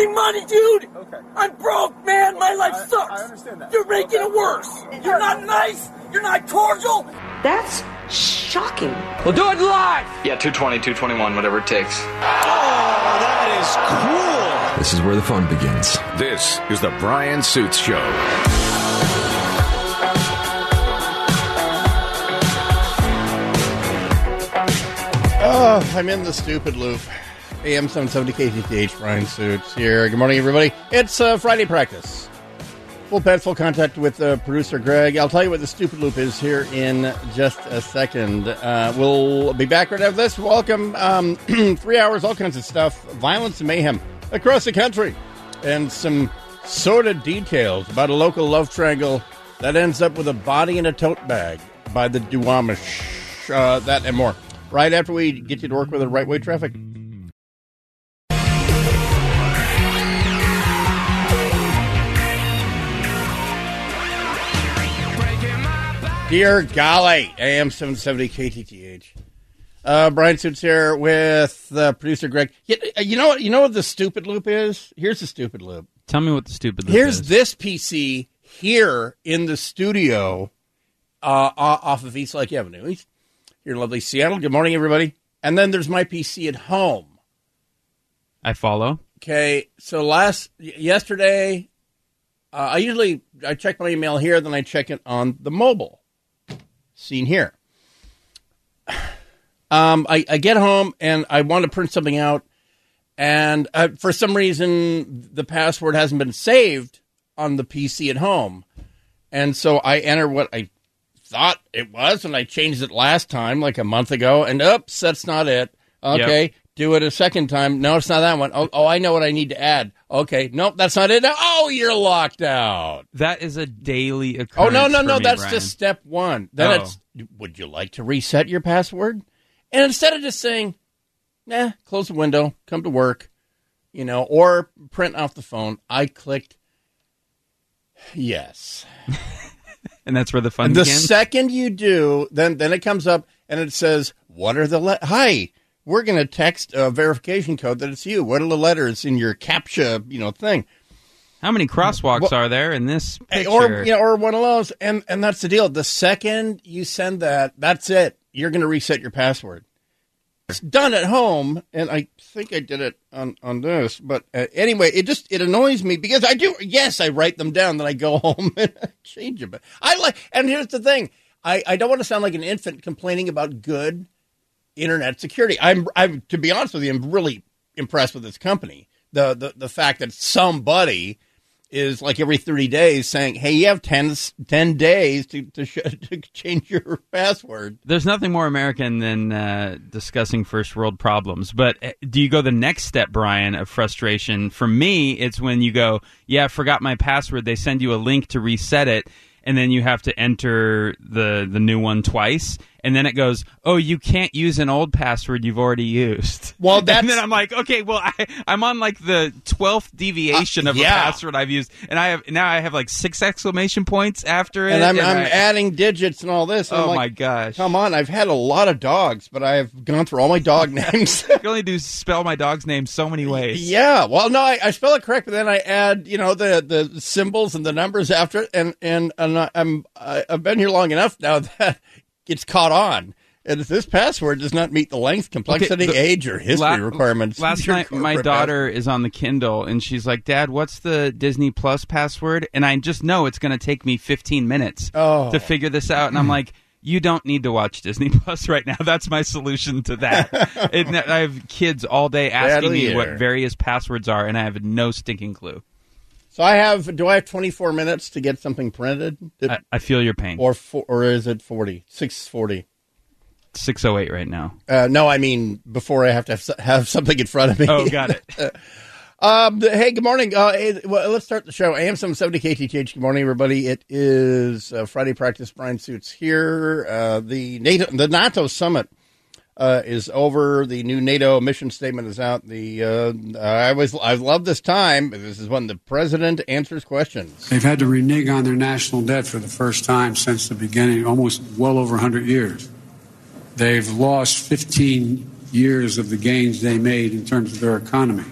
me money, dude. Okay. I'm broke, man. My life I, sucks. I understand that. You're making okay. it worse. You're not nice. You're not cordial. That's shocking. We'll do it live. Yeah, 220, 221, whatever it takes. Oh, that is cool. This is where the fun begins. This is the Bryan Suits Show. Oh, I'm in the stupid loop. AM 770 KTTH, Bryan Suits here. Good morning, everybody. It's uh, Friday practice. Full pad, full contact with uh, producer Greg. I'll tell you what the stupid loop is here in just a second. Uh, we'll be back right after this. Welcome. Um, three hours, all kinds of stuff. Violence and mayhem across the country. And some sordid details about a local love triangle that ends up with a body in a tote bag by the Duwamish. Uh, that and more. Right after we get you to work with the right way traffic. Dear golly, AM 770 KTTH. Uh, Bryan Suits here with uh, producer Greg. You, uh, you know what? You know what the stupid loop is? Here's the stupid loop. Tell me what the stupid loop Here's is. this PC here in the studio uh, off of Eastlake Avenue. Here in lovely Seattle. Good morning, everybody. And then there's my PC at home. I follow. Okay, so last yesterday, uh, I usually I check my email here, then I check it on the mobile seen here. Um, I, I, get home and I want to print something out, and uh, for some reason the password hasn't been saved on the PC at home, and so I enter what I thought it was, and I changed it last time, like a month ago, and oops, that's not it. Okay, yep. Do it a second time. No, it's not that one. Oh, oh, I know what I need to add. Okay, nope, that's not it. Oh, you're locked out. That is a daily occurrence. Oh no, no, no, me, that's Bryan. just step one. Then oh. it's would you like to reset your password? And instead of just saying, nah, close the window, come to work, you know, or print off the phone, I clicked yes. and that's where the fun and The begins? second you do, then then it comes up and it says, "What are the le- hi? We're going to text a verification code that it's you. What are the letters in your captcha, you know, thing?" How many crosswalks well, are there in this picture? Or you know, or one of those, and and that's the deal. The second you send that, that's it. You're going to reset your password. It's done at home, and I think I did it on on this. But uh, anyway, it just it annoys me because I do. Yes, I write them down, then I go home and change them. But I like, and here's the thing: I I don't want to sound like an infant complaining about good internet security. I'm I'm to be honest with you, I'm really impressed with this company. The the the fact that somebody is like every 30 days saying, hey, you have 10, 10 days to, to, sh- to, change your password. There's nothing more American than uh, discussing first world problems. But uh, do you go the next step, Bryan, of frustration? For me, it's when you go, yeah, I forgot my password. They send you a link to reset it and then you have to enter the the new one twice and then it goes oh you can't use an old password you've already used. Well that's... and then i'm like okay well I, i'm on like the 12th deviation uh, of yeah. a password i've used and i have now i have like six exclamation points after it and i'm, and I'm I, adding digits and all this and oh like, my gosh. Come on i've had a lot of dogs but i've gone through all my dog names. I can only do spell my dog's name so many ways. yeah well no I, I spell it correct but then i add you know the the symbols and the numbers after it and and, and I'm I've been here long enough now that it's caught on. And this password does not meet the length, complexity, okay, the, age, or history la- requirements. Last night, my daughter password. is on the Kindle, and she's like, "Dad, what's the Disney Plus password?" And I just know it's going to take me 15 minutes oh. to figure this out. And I'm like, "You don't need to watch Disney Plus right now. That's my solution to that." it, I have kids all day asking me what various passwords are, and I have no stinking clue. So I have. Do I have 24 minutes to get something printed? I, I feel your pain. Or or is it 40? 640. 608 right now. Uh, no, I mean before I have to have, have something in front of me. Oh, got it. um, hey, good morning. Uh, hey, well, let's start the show. AM 770 KTTH. Good morning, everybody. It is uh, Friday practice. Bryan Suits here. Uh, the NATO, the NATO summit uh, is over. The new NATO mission statement is out. The uh, I was I love this time. This is when the president answers questions. They've had to renege on their national debt for the first time since the beginning, almost well over 100 years. They've lost 15 years of the gains they made in terms of their economy.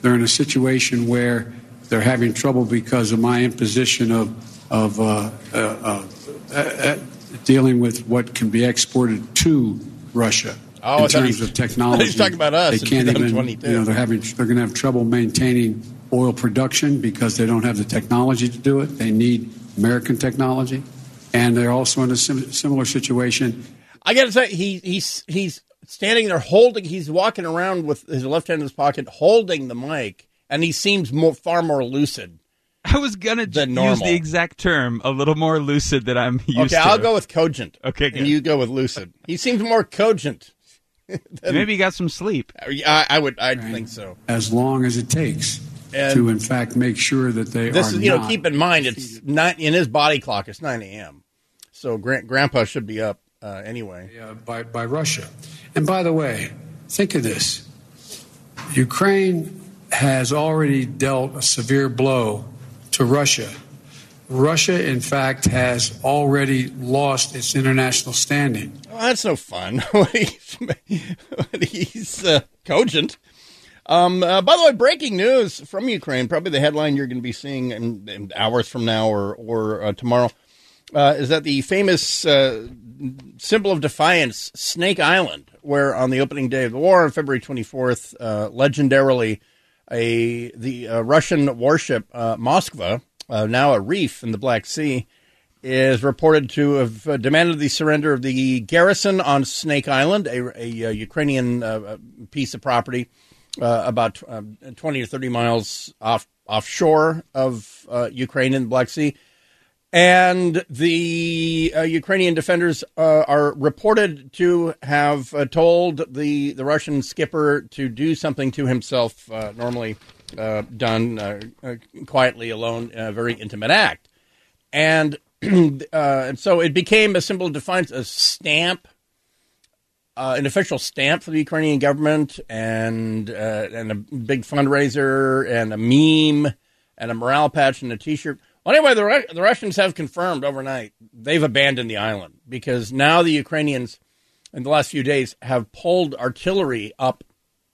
they're in a situation where they're having trouble because of my imposition of, of uh, uh, uh, uh, dealing with what can be exported to Russia. Oh, in terms of technology, he's talking about us. They can't even. You know, they're having. They're going to have trouble maintaining oil production because they don't have the technology to do it. They need American technology, and they're also in a sim- similar situation. I got to say, he, he's he's standing there holding. He's walking around with his left hand in his pocket, holding the mic, and he seems more far more lucid. I was gonna use the exact term, a little more lucid than I'm used okay, to. I'll go with cogent. Okay, good. and you go with lucid. He seems more cogent. than, Maybe he got some sleep. I, I would. I think so. As long as it takes and to, in fact, make sure that they this are. Is, you know, keep in mind it's not in his body clock. It's nine a.m. So Grand, Grandpa should be up uh, anyway. Yeah, by by Russia. And by the way, think of this: Ukraine has already dealt a severe blow to Russia. Russia, in fact, has already lost its international standing. Well, that's no fun. he's uh, cogent. Um, uh, by the way, breaking news from Ukraine, probably the headline you're going to be seeing in, in hours from now or, or uh, tomorrow, uh, is that the famous uh, symbol of defiance, Snake Island, where on the opening day of the war on February 24th, uh, legendarily, a the uh, Russian warship Moskva, now a reef in the Black Sea, is reported to have uh, demanded the surrender of the garrison on Snake Island, a, a, a Ukrainian uh, piece of property uh, about um, 20 or 30 miles off offshore of uh, Ukraine in the Black Sea. And the uh, Ukrainian defenders uh, are reported to have told the, the Russian skipper to do something to himself, normally done quietly alone, a very intimate act. And uh, and so it became a symbol of defiance, a stamp, uh, an official stamp for the Ukrainian government, and uh, and a big fundraiser, and a meme, and a morale patch, and a T-shirt. Well, anyway, the, the Russians have confirmed overnight they've abandoned the island because now the Ukrainians, in the last few days, have pulled artillery up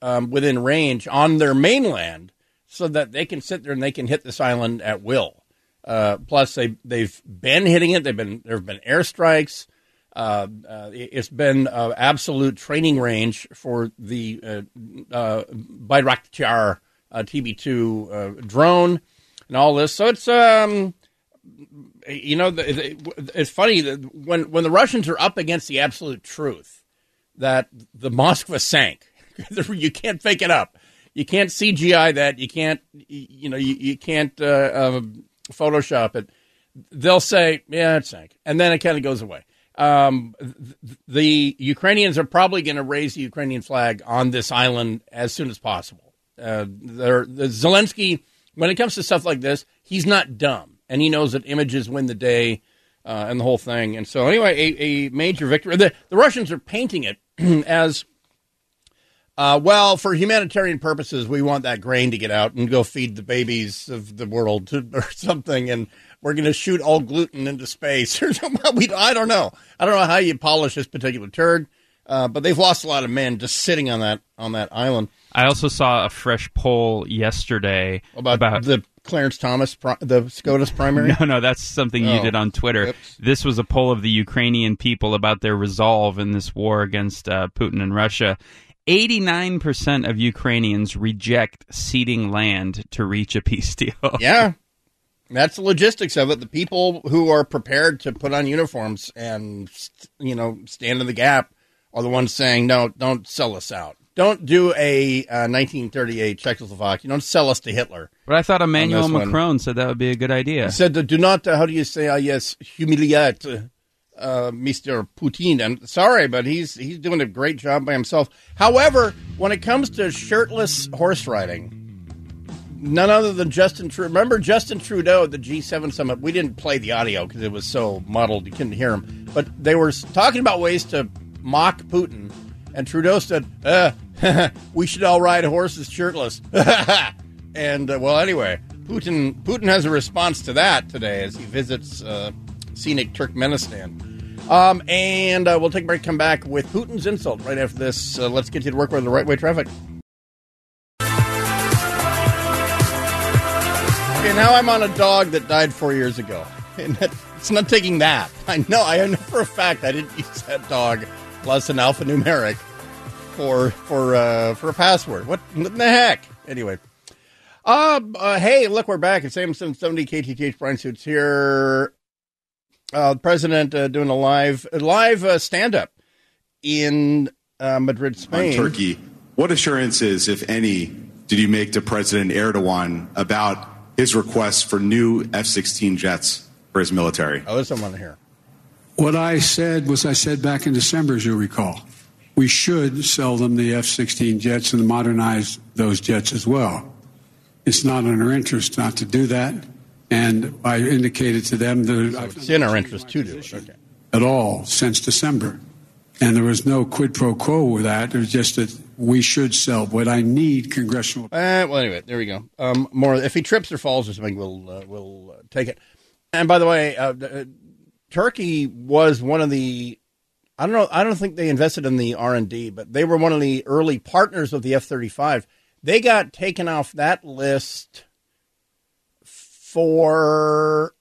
um, within range on their mainland so that they can sit there and they can hit this island at will. Uh, plus, they they've been hitting it. They've been there have been airstrikes. Uh, uh, it's been uh, absolute training range for the uh, uh, Bayraktar TB2 drone and all this. So it's um, you know, it's funny that when when the Russians are up against the absolute truth that the Moskva sank, you can't fake it up. You can't CGI that. You can't, you know, you, you can't uh, um, Photoshop it, they'll say, yeah, it sank. And then it kind of goes away. Um, the Ukrainians are probably going to raise the Ukrainian flag on this island as soon as possible. Uh, the Zelensky, when it comes to stuff like this, he's not dumb, and he knows that images win the day uh, and the whole thing. And so, anyway, a, a major victory. The, the Russians are painting it as uh, well, for humanitarian purposes, we want that grain to get out and go feed the babies of the world to, or something, and we're going to shoot all gluten into space or. We, I don't know. I don't know how you polish this particular turd, uh, but they've lost a lot of men just sitting on that on that island. I also saw a fresh poll yesterday about, about the Clarence Thomas, the SCOTUS primary? No, no, that's something oh. you did on Twitter. Oops. This was a poll of the Ukrainian people about their resolve in this war against uh, Putin and Russia. 89% of Ukrainians reject ceding land to reach a peace deal. yeah. That's the logistics of it. The people who are prepared to put on uniforms and, you know, stand in the gap are the ones saying, no, don't sell us out. Don't do a uh, 1938 Czechoslovakia. Don't sell us to Hitler. But I thought Emmanuel Macron one. said that would be a good idea. He said, do not, uh, how do you say, uh, yes, humiliate uh, Mr. Putin. I'm sorry, but he's he's doing a great job by himself. However, when it comes to shirtless horse riding, none other than Justin Trudeau. Remember Justin Trudeau at the G7 summit? We didn't play the audio because it was so muddled you couldn't hear him. But they were talking about ways to mock Putin, and Trudeau said, uh, "We should all ride horses shirtless." and uh, well, anyway, Putin Putin has a response to that today as he visits uh, scenic Turkmenistan. Um, and uh, we'll take a break, come back with Putin's insult right after this. Uh, let's get you to work with the right way traffic. Okay, now I'm on a dog that died four years ago. And it's not taking that. I know. I know for a fact I didn't use that dog plus an alphanumeric for for uh, for a password. What, what in the heck? Anyway. Uh, uh, hey, look, we're back. It's AM 770 KTTH Bryan Suits here. Uh, the president uh, doing a live live uh, stand up in uh, Madrid, Spain. On Turkey. What assurances, if any, did you make to President Erdogan about his request for new F 16 jets for his military? Oh, there's someone here. What I said was I said back in December, as you recall, we should sell them the F 16 jets and modernize those jets as well. It's not in our interest not to do that. And I indicated to them that so it's in our interest to do it. Okay. At all since December. And there was no quid pro quo with that. It was just that we should sell. What I need congressional. Uh, well, anyway, there we go. Um, more if he trips or falls or something, we'll uh, we'll uh, take it. And by the way, uh, uh, Turkey was one of the. I don't know. I don't think they invested in the R and D, but they were one of the early partners of the F thirty five. They got taken off that list for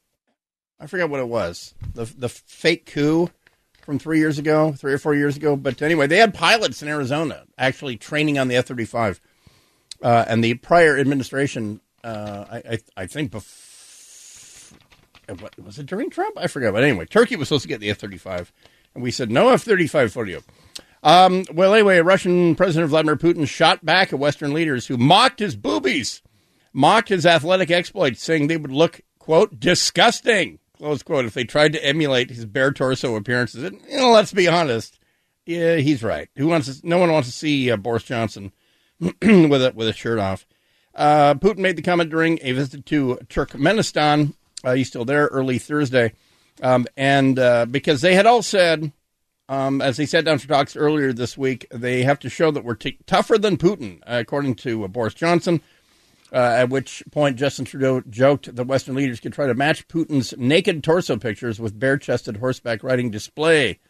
I forget what it was. The the fake coup from three years ago, three or four years ago. But anyway, they had pilots in Arizona actually training on the F thirty five, uh, and the prior administration, uh, I, I, I think, bef- what, was it during Trump? I forget. But anyway, Turkey was supposed to get the F thirty five, and we said no F thirty five for you. Um, well, anyway, Russian President Vladimir Putin shot back at Western leaders who mocked his boobies, mocked his athletic exploits, saying they would look quote disgusting close quote, if they tried to emulate his bare torso appearances. And, you know, let's be honest. Yeah, he's right. Who wants to, no one wants to see uh, Boris Johnson with a with a shirt off. Uh, Putin made the comment during a visit to Turkmenistan. Uh, he's still there early Thursday, um, and uh, because they had all said, um, as they sat down for talks earlier this week, they have to show that we're t- tougher than Putin, according to uh, Boris Johnson. Uh, at which point Justin Trudeau joked that Western leaders could try to match Putin's naked torso pictures with bare chested horseback riding display.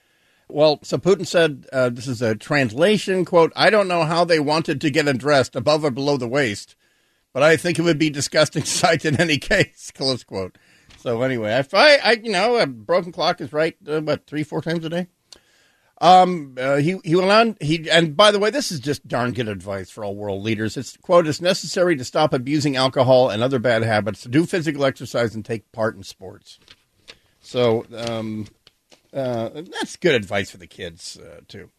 Well, so Putin said, uh, this is a translation quote, I don't know how they wanted to get undressed above or below the waist, but I think it would be disgusting sight in any case, close quote. So anyway, if I, I you know, a broken clock is right, uh, three, four times a day? Um, uh, he he went on. He and by the way, this is just darn good advice for all world leaders. It's quote: "It's necessary to stop abusing alcohol and other bad habits, do physical exercise, and take part in sports." So um, uh, that's good advice for the kids uh, too.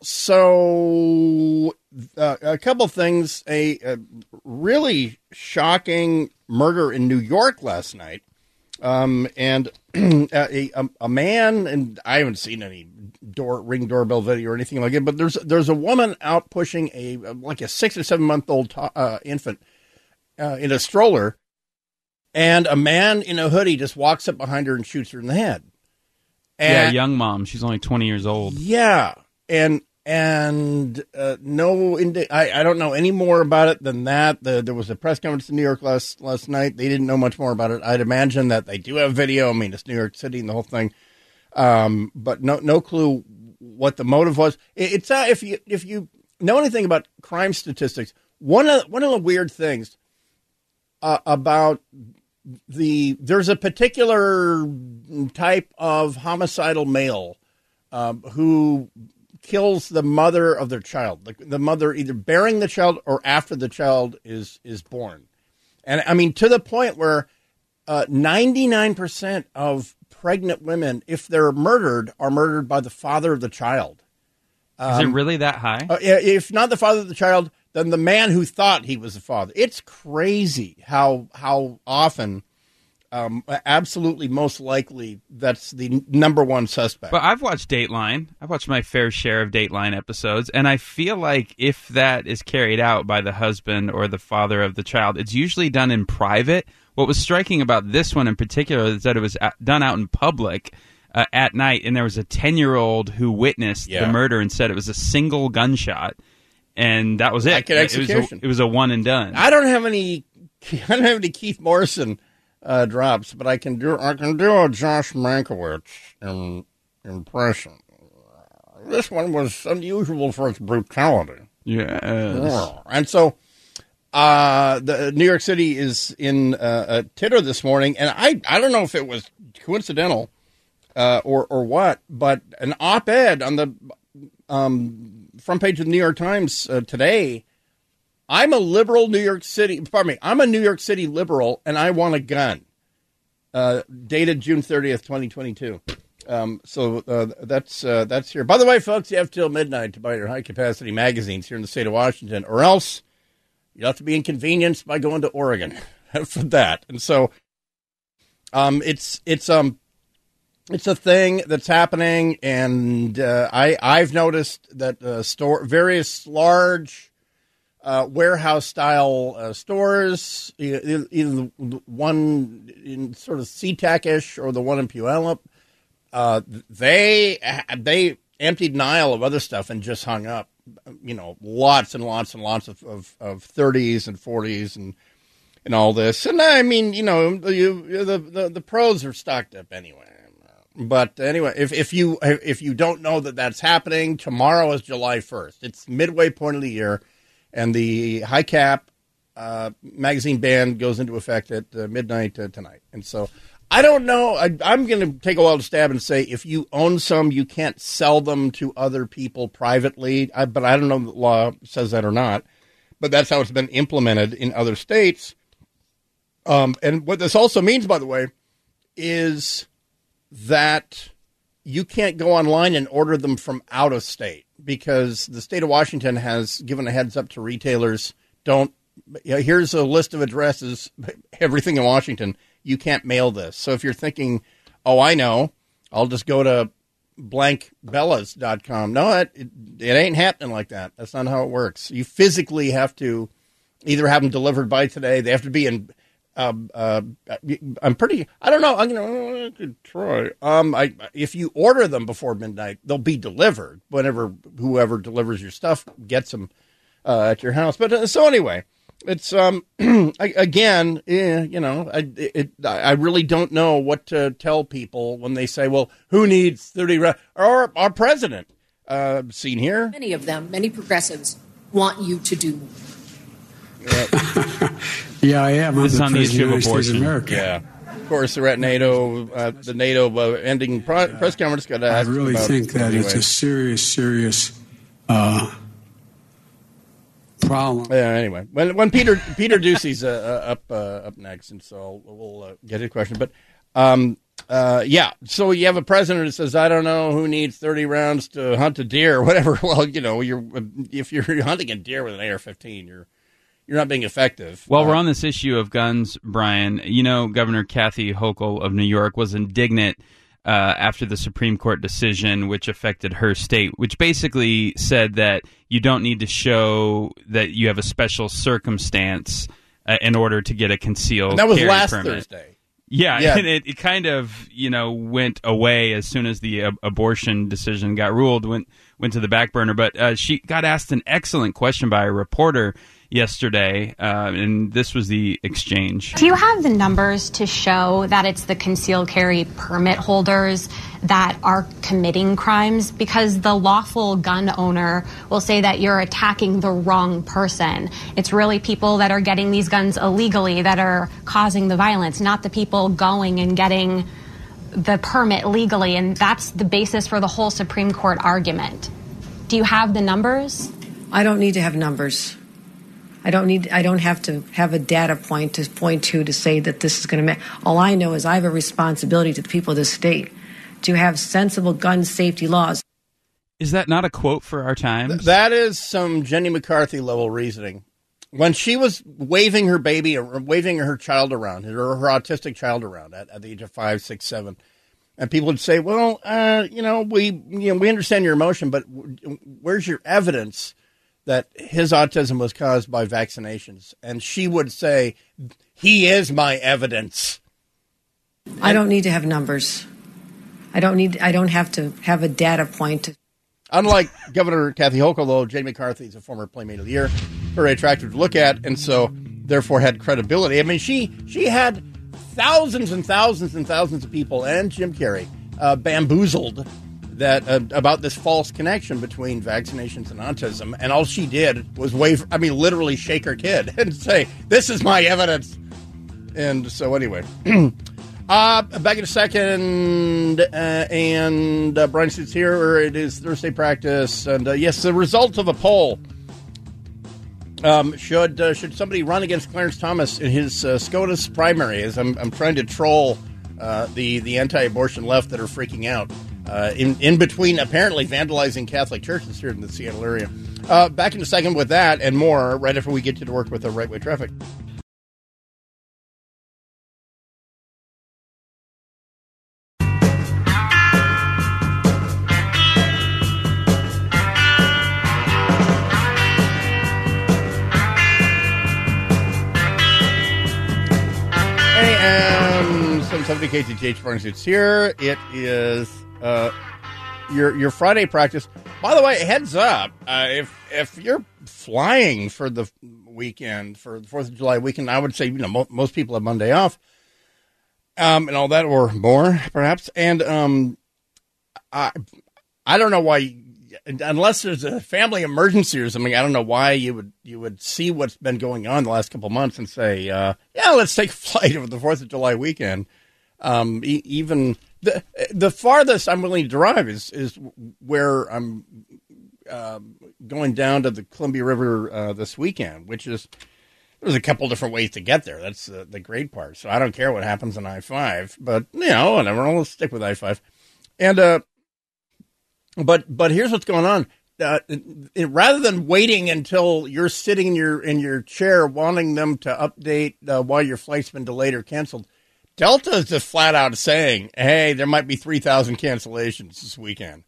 So uh, a couple things: a, a really shocking murder in New York last night. Um, and a, a, a, man, and I haven't seen any door ring doorbell video or anything like it. But there's there's a woman out pushing a like a six or seven month old uh, infant uh, in a stroller, and a man in a hoodie just walks up behind her and shoots her in the head. And, yeah, young mom. She's only twenty years old. Yeah, and and uh, no, indi- I, I don't know any more about it than that. The, there was a press conference in New York last last night. They didn't know much more about it. I'd imagine that they do have video. I mean, it's New York City and the whole thing. Um, but no, no clue what the motive was. It, it's uh, if you if you know anything about crime statistics, one of one of the weird things uh, about the there's a particular type of homicidal male um, who kills the mother of their child, like the mother either bearing the child or after the child is is born, and I mean to the point where uh, ninety nine percent of pregnant women, if they're murdered, are murdered by the father of the child. Um, Is it um, really that high? Uh, if not the father of the child, then the man who thought he was the father. It's crazy how how often, um, absolutely most likely, that's the number one suspect. But I've watched Dateline. I've watched my fair share of Dateline episodes, and I feel like if that is carried out by the husband or the father of the child, it's usually done in private what was striking about this one in particular is that it was done out in public uh, at night, and there was a 10 year old who witnessed yeah. the murder and said it was a single gunshot, and that was it. Like. It was, a, it was a one and done. I don't have any. I don't have any Keith Morrison uh, drops, but I can do I can do a Josh Mankiewicz in, impression. This one was unusual for its brutality. Yeah, and so Uh, the New York City is in uh, a titter this morning, and I I don't know if it was coincidental uh, or or what, but an op-ed on the um, front page of the New York Times uh, today. I'm a liberal New York City. Pardon me. I'm a New York City liberal, and I want a gun. Uh, dated June 30th, 2022. Um, so uh, that's uh, that's here. By the way, folks, you have till midnight to buy your high capacity magazines here in the state of Washington, or else you have to be inconvenienced by going to Oregon for that. And so, um, it's it's um, it's a thing that's happening, and uh, I I've noticed that uh, store various large uh, warehouse style uh, stores, either, either the one in sort of SeaTac ish or the one in Puyallup uh, they they emptied an aisle of other stuff and just hung up, you know, lots and lots and lots of, of, of 30s and 40s and and all this. And I mean, you know, you, the, the the pros are stocked up anyway. But anyway, if, if you if you don't know that that's happening, tomorrow is July 1st. It's midway point of the year, and the high cap uh, magazine ban goes into effect at uh, midnight uh, tonight. And so I don't know. I, am going to take a to stab and say if you own some, you can't sell them to other people privately. I, but I don't know if the law says that or not. But that's how it's been implemented in other states. Um, and what this also means, by the way, is that you can't go online and order them from out of state because the state of Washington has given a heads up to retailers. Don't. Here's a list of addresses, everything in Washington you can't mail this. So if you're thinking, oh, I know, I'll just go to blankbellas.com. No, it, it, it ain't happening like that. That's not how it works. You physically have to either have them delivered by today. They have to be in. Uh, uh, I'm pretty. I don't know. I'm gonna I could try. Um, I if you order them before midnight, they'll be delivered whenever whoever delivers your stuff gets them uh, at your house. But uh, so anyway, it's um again, eh, you know, I it, I really don't know what to tell people when they say, "Well, who needs thirty re-? or our president?" Uh, seen here, many of them, many progressives want you to do. yeah, I am. This is on the issue of abortion. America. Yeah. Of course, they're at NATO, uh, the NATO uh, ending press conference. Got I really think that anyway. it's a serious, serious uh, problem. Yeah. Anyway, when when Peter Peter Doocy's uh, uh, up uh, up next, and so we'll uh, get a question. But um, uh, yeah, so you have a president that says, "I don't know who needs thirty rounds to hunt a deer, or whatever." Well, you know, you're if you're hunting a deer with an AR-15, you're you're not being effective. Well, we're on this issue of guns, Bryan. You know, Governor Kathy Hochul of New York was indignant uh, after the Supreme Court decision, which affected her state, which basically said that you don't need to show that you have a special circumstance uh, in order to get a concealed. And that was last permit. Thursday. Yeah, yeah. and it, it, kind of you know went away as soon as the uh, abortion decision got ruled. went went to the back burner. But uh, she got asked an excellent question by a reporter yesterday, uh, and this was the exchange. Do you have the numbers to show that it's the concealed carry permit holders that are committing crimes? Because the lawful gun owner will say that you're attacking the wrong person. It's really people that are getting these guns illegally that are causing the violence, not the people going and getting the permit legally. And that's the basis for the whole Supreme Court argument. Do you have the numbers? I don't need to have numbers. I don't need. I don't have to have a data point to point to to say that this is going to. make. All I know is I have a responsibility to the people of this state to have sensible gun safety laws. Is that not a quote for our times? that is some Jenny McCarthy level reasoning. When she was waving her baby or waving her child around, her, her autistic child around at, at the age of five, six, seven, and people would say, "Well, uh, you know, we you know we understand your emotion, but where's your evidence that his autism was caused by vaccinations. And she would say, He is my evidence. I don't need to have numbers. I don't need I don't have to have a data point to Unlike Governor Kathy Hochul, though, Jay McCarthy is a former Playmate of the Year, very attractive to look at, and so therefore had credibility. I mean, she she had thousands and thousands and thousands of people and Jim Carrey uh, bamboozled that uh, about this false connection between vaccinations and autism, and all she did was wave. I mean, literally shake her kid and say, "This is my evidence." And so, anyway, uh, back in a second, uh, and uh, Bryan Suits here. It is Thursday practice, and uh, yes, the result of a poll. Um, should uh, should somebody run against Clarence Thomas in his uh, SCOTUS primary? As I'm, I'm trying to troll the the anti-abortion left that are freaking out uh, in in between apparently vandalizing Catholic churches here in the Seattle area. Uh, back in a second with that and more right after we get to work with the right way traffic. AM 770 KTTH Barnes. It's here. It is uh, your your Friday practice. By the way, heads up uh, if if you're flying for the weekend for the Fourth of July weekend, I would say you know mo- most people have Monday off, um, and all that or more perhaps. And um, I I don't know why unless there's a family emergency or something, I don't know why you would you would see what's been going on the last couple months and say, uh, yeah, let's take a flight over the Fourth of July weekend. Um, e- even the the farthest I'm willing to drive is is where I'm uh, going down to the Columbia River uh, this weekend, which is there's a couple different ways to get there. That's uh, the great part. So I don't care what happens on I five, but you know, whatever. I'll stick with I five. And uh, but but here's what's going on. Uh, rather than waiting until you're sitting in your in your chair wanting them to update uh, why your flight's been delayed or canceled, Delta is just flat out saying, "Hey, there might be three thousand cancellations this weekend,"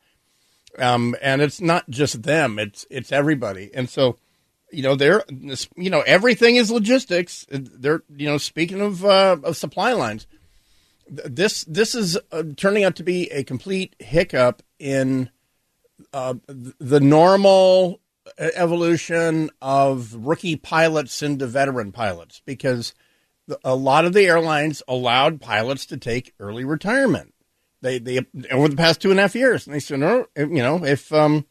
um, and it's not just them; it's it's everybody. And so, you know, they're you know everything is logistics. They're you know speaking of uh, of supply lines, this this is uh, turning out to be a complete hiccup in uh, the normal evolution of rookie pilots into veteran pilots because a lot of the airlines allowed pilots to take early retirement. They they over the past two and a half years, and they said, no, you know, if um,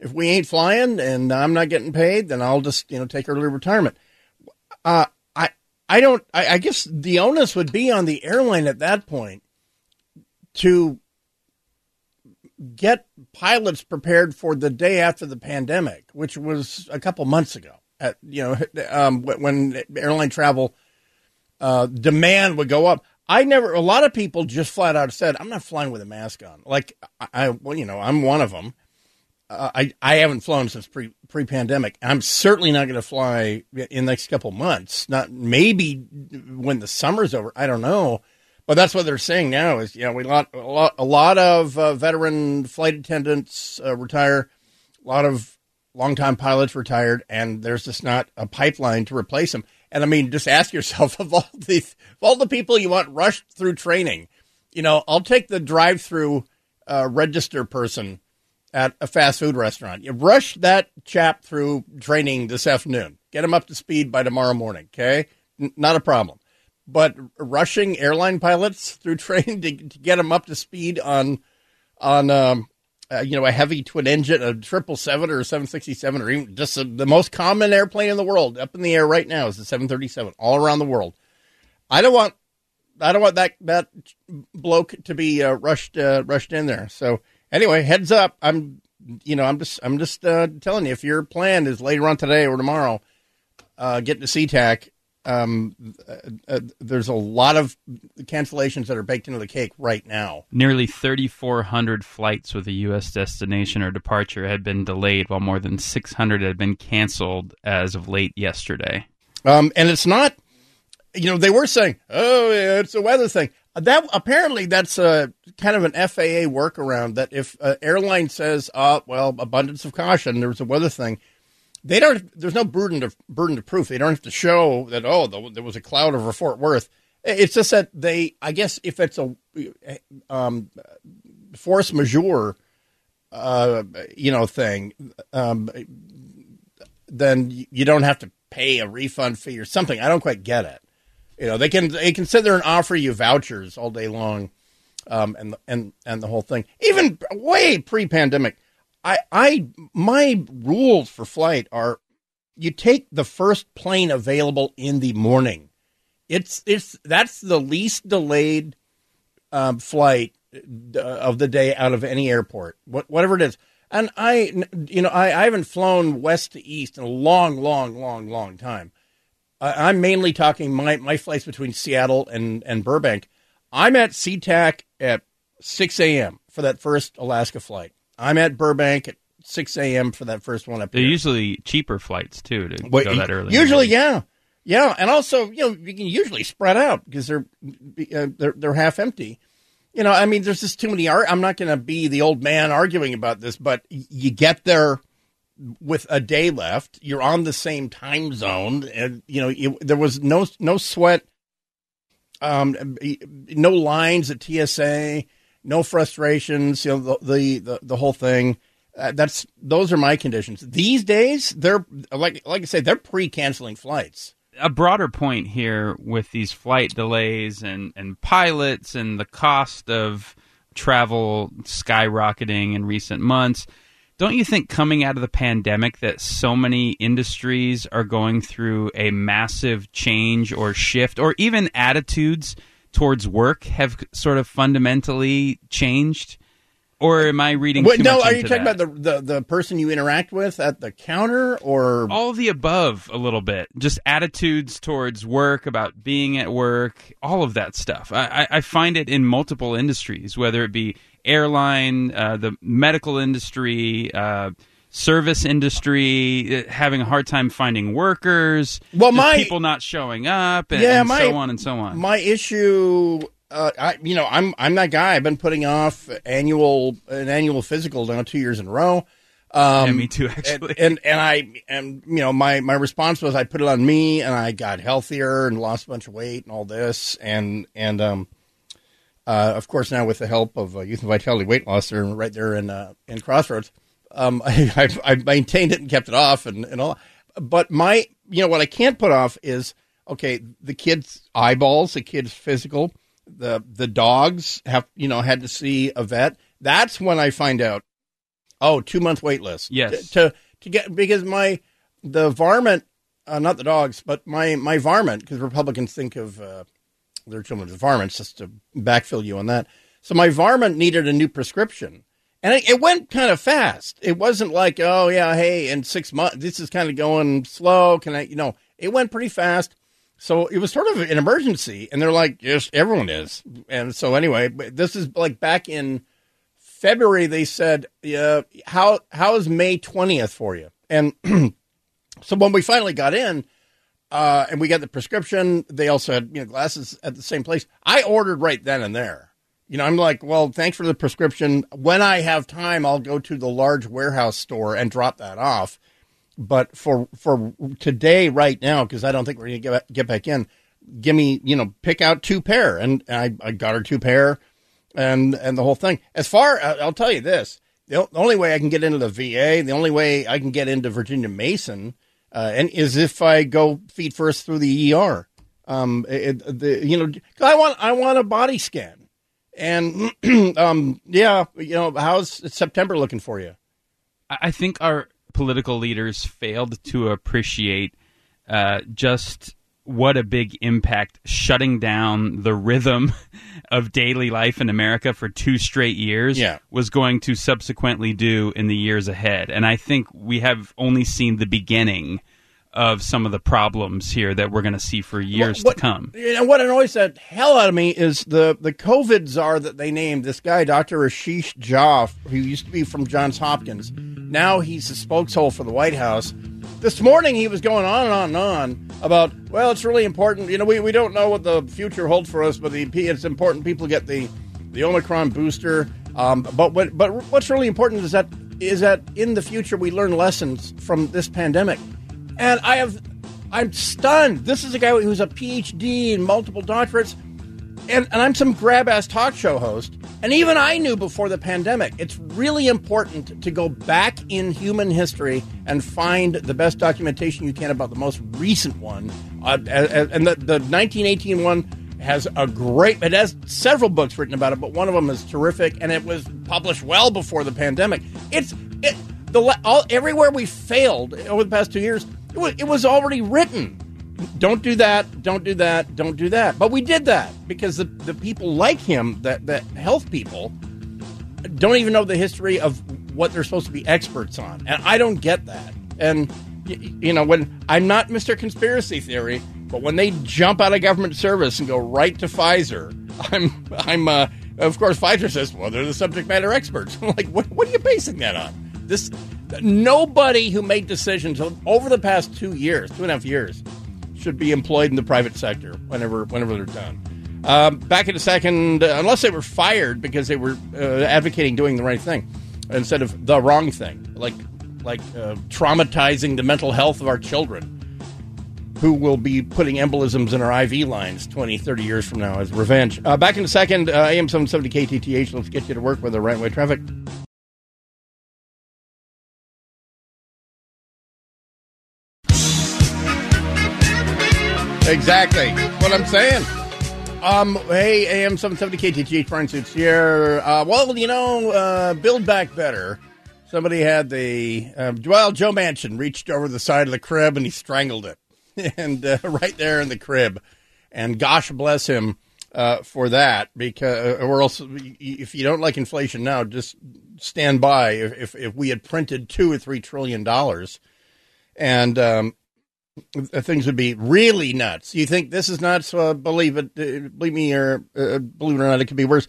if we ain't flying and I'm not getting paid, then I'll just you know take early retirement. Uh, I I don't. I, I guess the onus would be on the airline at that point to get pilots prepared for the day after the pandemic, which was a couple months ago. At you know, um, when airline travel uh, demand would go up. I never. A lot of people just flat out said, "I'm not flying with a mask on." Like I, well, you know, I'm one of them. Uh, I I haven't flown since pre pre pandemic. I'm certainly not going to fly in the next couple months. Not maybe when the summer's over. I don't know. But that's what they're saying now is, you know, we lot, a lot, a lot of uh, veteran flight attendants uh, retire, a lot of longtime pilots retired, and there's just not a pipeline to replace them. And I mean, just ask yourself of all the of all the people you want rushed through training, you know, I'll take the drive-through uh, register person at a fast food restaurant. You rush that chap through training this afternoon. Get him up to speed by tomorrow morning. Okay, N- not a problem. But rushing airline pilots through training to, to get them up to speed on on um, uh, you know, a heavy twin engine, a triple seven or a seven sixty seven, or even just a, the most common airplane in the world up in the air right now is the seven thirty seven, all around the world. I don't want, I don't want that that bloke to be uh, rushed uh, rushed in there. So anyway, heads up. I'm, you know, I'm just I'm just uh, telling you if your plan is later on today or tomorrow, uh, get to SeaTac um, uh, uh, there's a lot of cancellations that are baked into the cake right now. Nearly 3,400 flights with a U.S. destination or departure had been delayed, while more than 600 had been canceled as of late yesterday. Um, and it's not, you know, they were saying, oh, yeah, it's a weather thing. That apparently that's a kind of an FAA workaround that if an airline says, "Oh, well, abundance of caution, there's a weather thing," they don't. There's no burden to burden to proof. They don't have to show that. Oh, there was a cloud over Fort Worth. It's just that they. I guess if it's a um, force majeure, uh, you know, thing, um, then you don't have to pay a refund fee or something. I don't quite get it. You know, they can they can sit there and offer you vouchers all day long um, and and and the whole thing. Even way pre-pandemic, I I my rules for flight are you take the first plane available in the morning. It's it's that's the least delayed um, flight uh, of the day out of any airport, whatever it is. And I, you know, I, I haven't flown west to east in a long, long, long, long time. I, I'm mainly talking my, my flights between Seattle and, and Burbank. I'm at SeaTac at 6 a.m. for that first Alaska flight. I'm at Burbank at 6 a.m. for that first one up They're here. usually cheaper flights too to Well, go that early. Usually, yeah, yeah, and also you know you can usually spread out because they're uh, they're they're half empty. You know, I mean, there's just too many. Ar- I'm not going to be the old man arguing about this, but you get there with a day left. You're on the same time zone, and you know you, there was no no sweat, um, no lines at TSA, no frustrations. You know the the the, whole thing. Uh, that's those are my conditions. These days, they're like like I say, they're pre-canceling flights. A broader point here with these flight delays and and pilots and the cost of travel skyrocketing in recent months. Don't you think coming out of the pandemic that so many industries are going through a massive change or shift or even attitudes towards work have sort of fundamentally changed? Or am I reading Wait, no, are you talking that? about the, the the person you interact with at the counter, or all the above a little bit just attitudes towards work about being at work all of that stuff i, I find it in multiple industries whether it be airline uh, the medical industry uh, service industry uh, having a hard time finding workers Well, my- people not showing up and, yeah, and my, so on and so on My issue, uh, I you know, I'm I'm that guy. I've been putting off annual an annual physical now two years in a row. Um, Yeah, me too, actually. And, and and I and you know my my response was I put it on me and I got healthier and lost a bunch of weight and all this and and um. Uh, of course, now with the help of uh, Youth and Vitality Weight Loss, they're right there in uh, in Crossroads. Um, I, I've, I've maintained it and kept it off, and, and all. But my, you know, what I can't put off is okay. The kids' eyeballs, the kids' physical, the the dogs have, you know, had to see a vet. That's when I find out. Oh, two month wait list. Yes. To, to to get because my the varmint, uh, not the dogs, but my my varmint, because Republicans think of uh, their children as varmints, just to backfill you on that. So my varmint needed a new prescription. And it, it went kind of fast. It wasn't like, oh yeah, hey, in six months, this is kind of going slow. Can I, you know, it went pretty fast. So it was sort of an emergency. And they're like, yes, everyone is. And so anyway, this is like back in February. They said, yeah, how how is May twentieth for you? And so when we finally got in, uh, and we got the prescription, they also had you know glasses at the same place. I ordered right then and there. You know, I'm like, well, thanks for the prescription. When I have time, I'll go to the large warehouse store and drop that off. But for for today, right now, because I don't think we're going to get get back in, give me you know pick out two pair, and I, I got her two pair, and and the whole thing. As far, I'll tell you this: the only way I can get into the VA, the only way I can get into Virginia Mason, uh, and is if I go feet first through the ER. Um, it, the you know, I want I want a body scan. And um, yeah, you know, how's September looking for you? I think our political leaders failed to appreciate uh, just what a big impact shutting down the rhythm of daily life in America for two straight years Yeah. was going to subsequently do in the years ahead. And I think we have only seen the beginning of some of the problems here that we're going to see for years What- to come. You know, what annoys the hell out of me is the, the COVID czar that they named, this guy, Dr. Ashish Jha, who used to be from Johns Hopkins. Now he's a spokeshole for the White House. This morning he was going on and on and on about, well, it's really important. You know, we, we don't know what the future holds for us, but the, it's important people get the, the Omicron booster. Um, but what, but what's really important is that is that in the future we learn lessons from this pandemic. And I have, I'm stunned. This is a guy who's a PhD and multiple doctorates, and, and I'm some grab ass talk show host. And even I knew before the pandemic, it's really important to go back in human history and find the best documentation you can about the most recent one. Uh, and the, the 1918 one has a great. It has several books written about it, but one of them is terrific, and it was published well before the pandemic. It's it the all everywhere we failed over the past two years. It was, already written. Don't do that. Don't do that. Don't do that. But we did that because the, the people like him, that that health people, don't even know the history of what they're supposed to be experts on, and I don't get that. And you know, when I'm not Mr. Conspiracy Theory, but when they jump out of government service and go right to Pfizer, I'm, I'm, uh, of course, Pfizer says, well, they're the subject matter experts. I'm like, what, what are you basing that on? This, nobody who made decisions over the past two years, two and a half years, should be employed in the private sector whenever, whenever they're done. Um, back in a second, uh, unless they were fired because they were uh, advocating doing the right thing instead of the wrong thing, like like uh, traumatizing the mental health of our children who will be putting embolisms in our IV lines 20, 30 years from now as revenge. Uh, back in a second, uh, AM 770 KTTH. Let's get you to work with the right way traffic. Exactly. What I'm saying. Um, hey, AM 770 KTTH, Bryan Suits here. Uh, well, you know, uh, Build Back Better Somebody had the uh, well, Joe Manchin reached over the side of the crib and he strangled it, and uh, right there in the crib, and gosh bless him uh, for that because or else if you don't like inflation now, just stand by. If if, if we had printed two or three trillion dollars, and um, things would be really nuts. You think this is nuts? Uh, believe it, uh, believe me, or uh, believe it or not, it could be worse.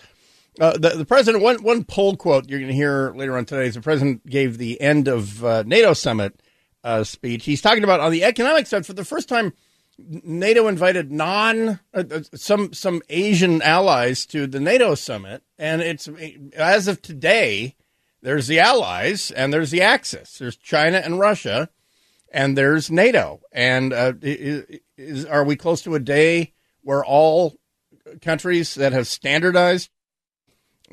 Uh, the, the president, one, one poll quote you're going to hear later on today is the president gave the end of uh, NATO summit uh, speech. He's talking about on the economic side for the first time, NATO invited non uh, uh, some some Asian allies to the NATO summit, and it's as of today. There's the allies and there's the Axis. There's China and Russia, and there's NATO. And uh, is, are we close to a day where all countries that have standardized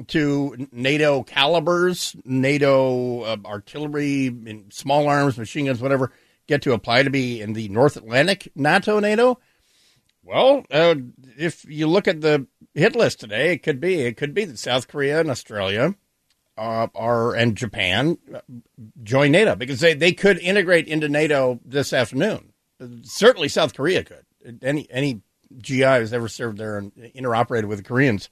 to NATO calibers, NATO uh, artillery, small arms, machine guns, whatever, get to apply to be in the North Atlantic NATO NATO? Well, uh, if you look at the hit list today, it could be it could be that South Korea and Australia uh, are and Japan join NATO because they, they could integrate into NATO this afternoon. Certainly, South Korea could. Any any GI who's ever served there and interoperated with the Koreans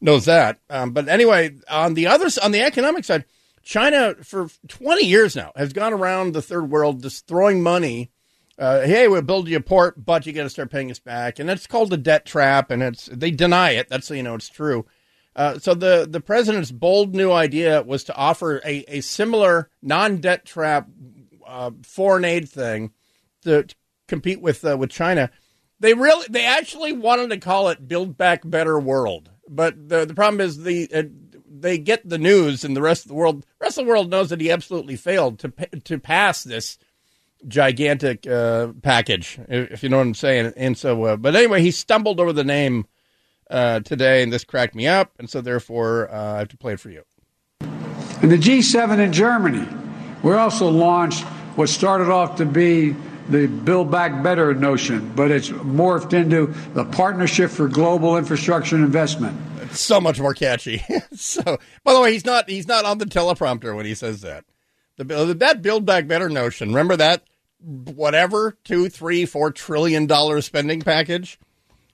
knows that. Um, but anyway, on the other on the economic side, China for 20 years now has gone around the third world just throwing money. Uh, hey, we'll build you a port, but you got to start paying us back, and it's called a debt trap, and it's they deny it. That's you know it's true. Uh, so the the president's bold new idea was to offer a, a similar non debt trap uh, foreign aid thing to, to compete with uh, with China. They really they actually wanted to call it Build Back Better World. But the the problem is the uh, they get the news, and the rest of the world, the rest of the world knows that he absolutely failed to to pass this gigantic uh, package, if you know what I'm saying. And so, but anyway, he stumbled over the name uh, today, and this cracked me up, and so therefore uh, I have to play it for you. And the G7 in Germany, we also launched what started off to be the Build Back Better notion, but it's morphed into the Partnership for Global Infrastructure Investment. It's so much more catchy. so, by the way, he's not he's not on the teleprompter when he says that. The that Build Back Better notion. Remember that whatever two, three, four trillion dollar spending package.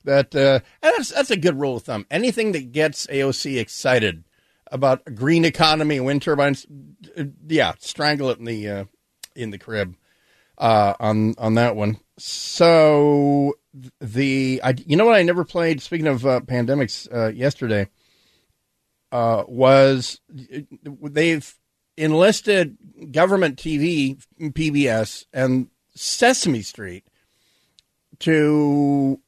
That uh, that's that's a good rule of thumb. Anything that gets AOC excited about a green economy, wind turbines, uh, yeah, strangle it in the uh, in the crib uh, on on that one. So the I, you know what I never played. Speaking of uh, pandemics, uh, yesterday was they've enlisted government TV, PBS, and Sesame Street to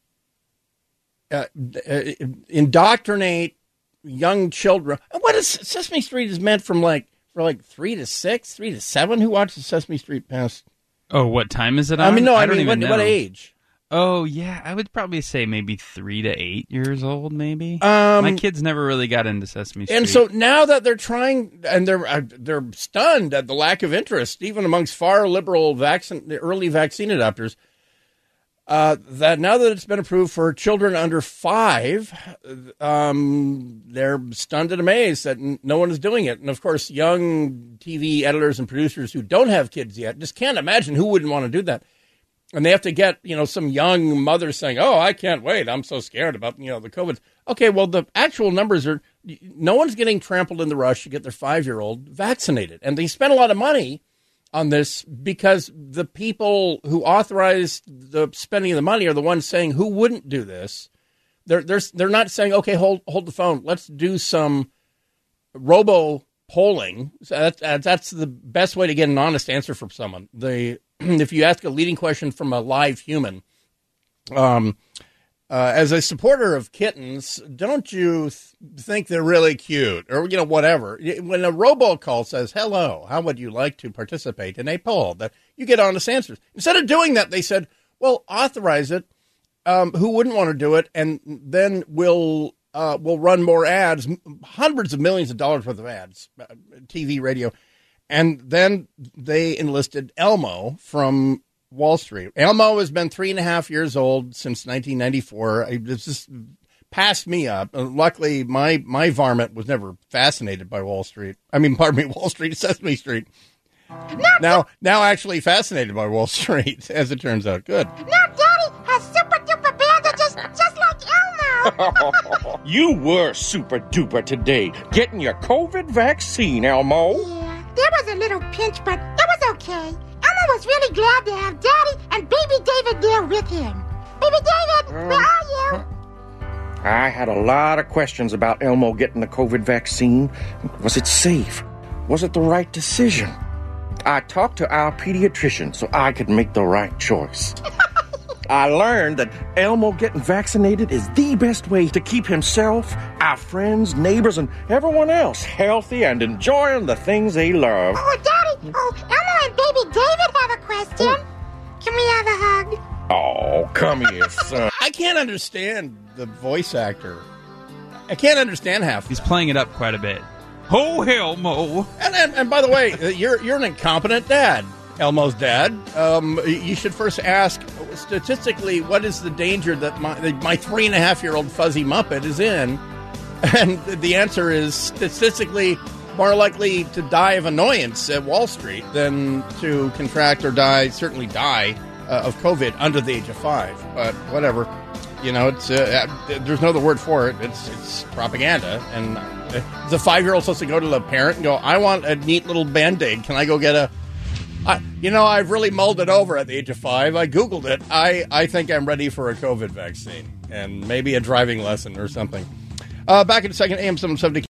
uh, uh, indoctrinate young children. What is Sesame Street is meant from like for like three to six, three to seven. Who watches Sesame Street past Oh, what time is it on? I mean, no, I, I mean, what, what, age? Oh, yeah, I would probably say maybe three to eight years old, maybe. Um, My kids never really got into Sesame Street. And so now that they're trying, and they're uh, they're stunned at the lack of interest, even amongst far liberal vaccine, the early vaccine adopters. Uh, that now that it's been approved for children under five, um, they're stunned and amazed that n- no one is doing it. And of course, young TV editors and producers who don't have kids yet just can't imagine who wouldn't want to do that. And they have to get you know some young mother saying, "Oh, I can't wait. I'm so scared about you know the COVID." Okay, well the actual numbers are no one's getting trampled in the rush to get their five year old vaccinated, and they spend a lot of money on this because the people who authorized the spending of the money are the ones saying who wouldn't do this. They're they're they're not saying okay, hold hold the phone. Let's do some robo polling. That's that's the best way to get an honest answer from someone. The if you ask a leading question from a live human, um, uh, as a supporter of kittens, don't you th- think they're really cute or, you know, whatever? When a robocall says, hello, how would you like to participate in a poll? That you get honest answers. Instead of doing that, they said, well, authorize it. Um, who wouldn't want to do it? And then we'll, uh, we'll run more ads, hundreds of millions of dollars worth of ads, uh, TV, radio. And then they enlisted Elmo from Wall Street. Elmo has been three and a half years old since 1994. It's just passed me up. Uh, luckily, my my varmint was never fascinated by Wall Street. I mean, pardon me, Wall Street, Sesame Street. now, now actually fascinated by Wall Street, as it turns out. Good. Now, Daddy has super duper bandages, just like Elmo. you were super duper today, getting your COVID vaccine, Elmo. Yeah, there was a little pinch, but it was okay. Elmo was really glad to have Daddy and Baby David there with him. Baby David, mm. where are you? I had a lot of questions about Elmo getting the COVID vaccine. Was it safe? Was it the right decision? I talked to our pediatrician so I could make the right choice. I learned that Elmo getting vaccinated is the best way to keep himself, our friends, neighbors, and everyone else healthy and enjoying the things they love. Oh, Daddy! Oh, Elmo and David have a question. Can we have a hug? Oh, come here, son. I can't understand the voice actor. I can't understand half. He's playing it up quite a bit. Oh, Elmo! And, and, and by the way, uh, you're you're an incompetent dad. Elmo's dad. Um, you should first ask statistically what is the danger that my my three and a half year old fuzzy muppet is in, and the answer is statistically more likely to die of annoyance at Wall Street than to contract or die, certainly die uh, of COVID under the age of five. But whatever, you know, it's uh, there's no other word for it. It's it's propaganda, and uh, the five year old supposed to go to the parent and go, "I want a neat little band aid. Can I go get a?" You know, I've really mulled it over at the age of five. I Googled it. I, I think I'm ready for a COVID vaccine and maybe a driving lesson or something. Uh, back in a second, AM 770.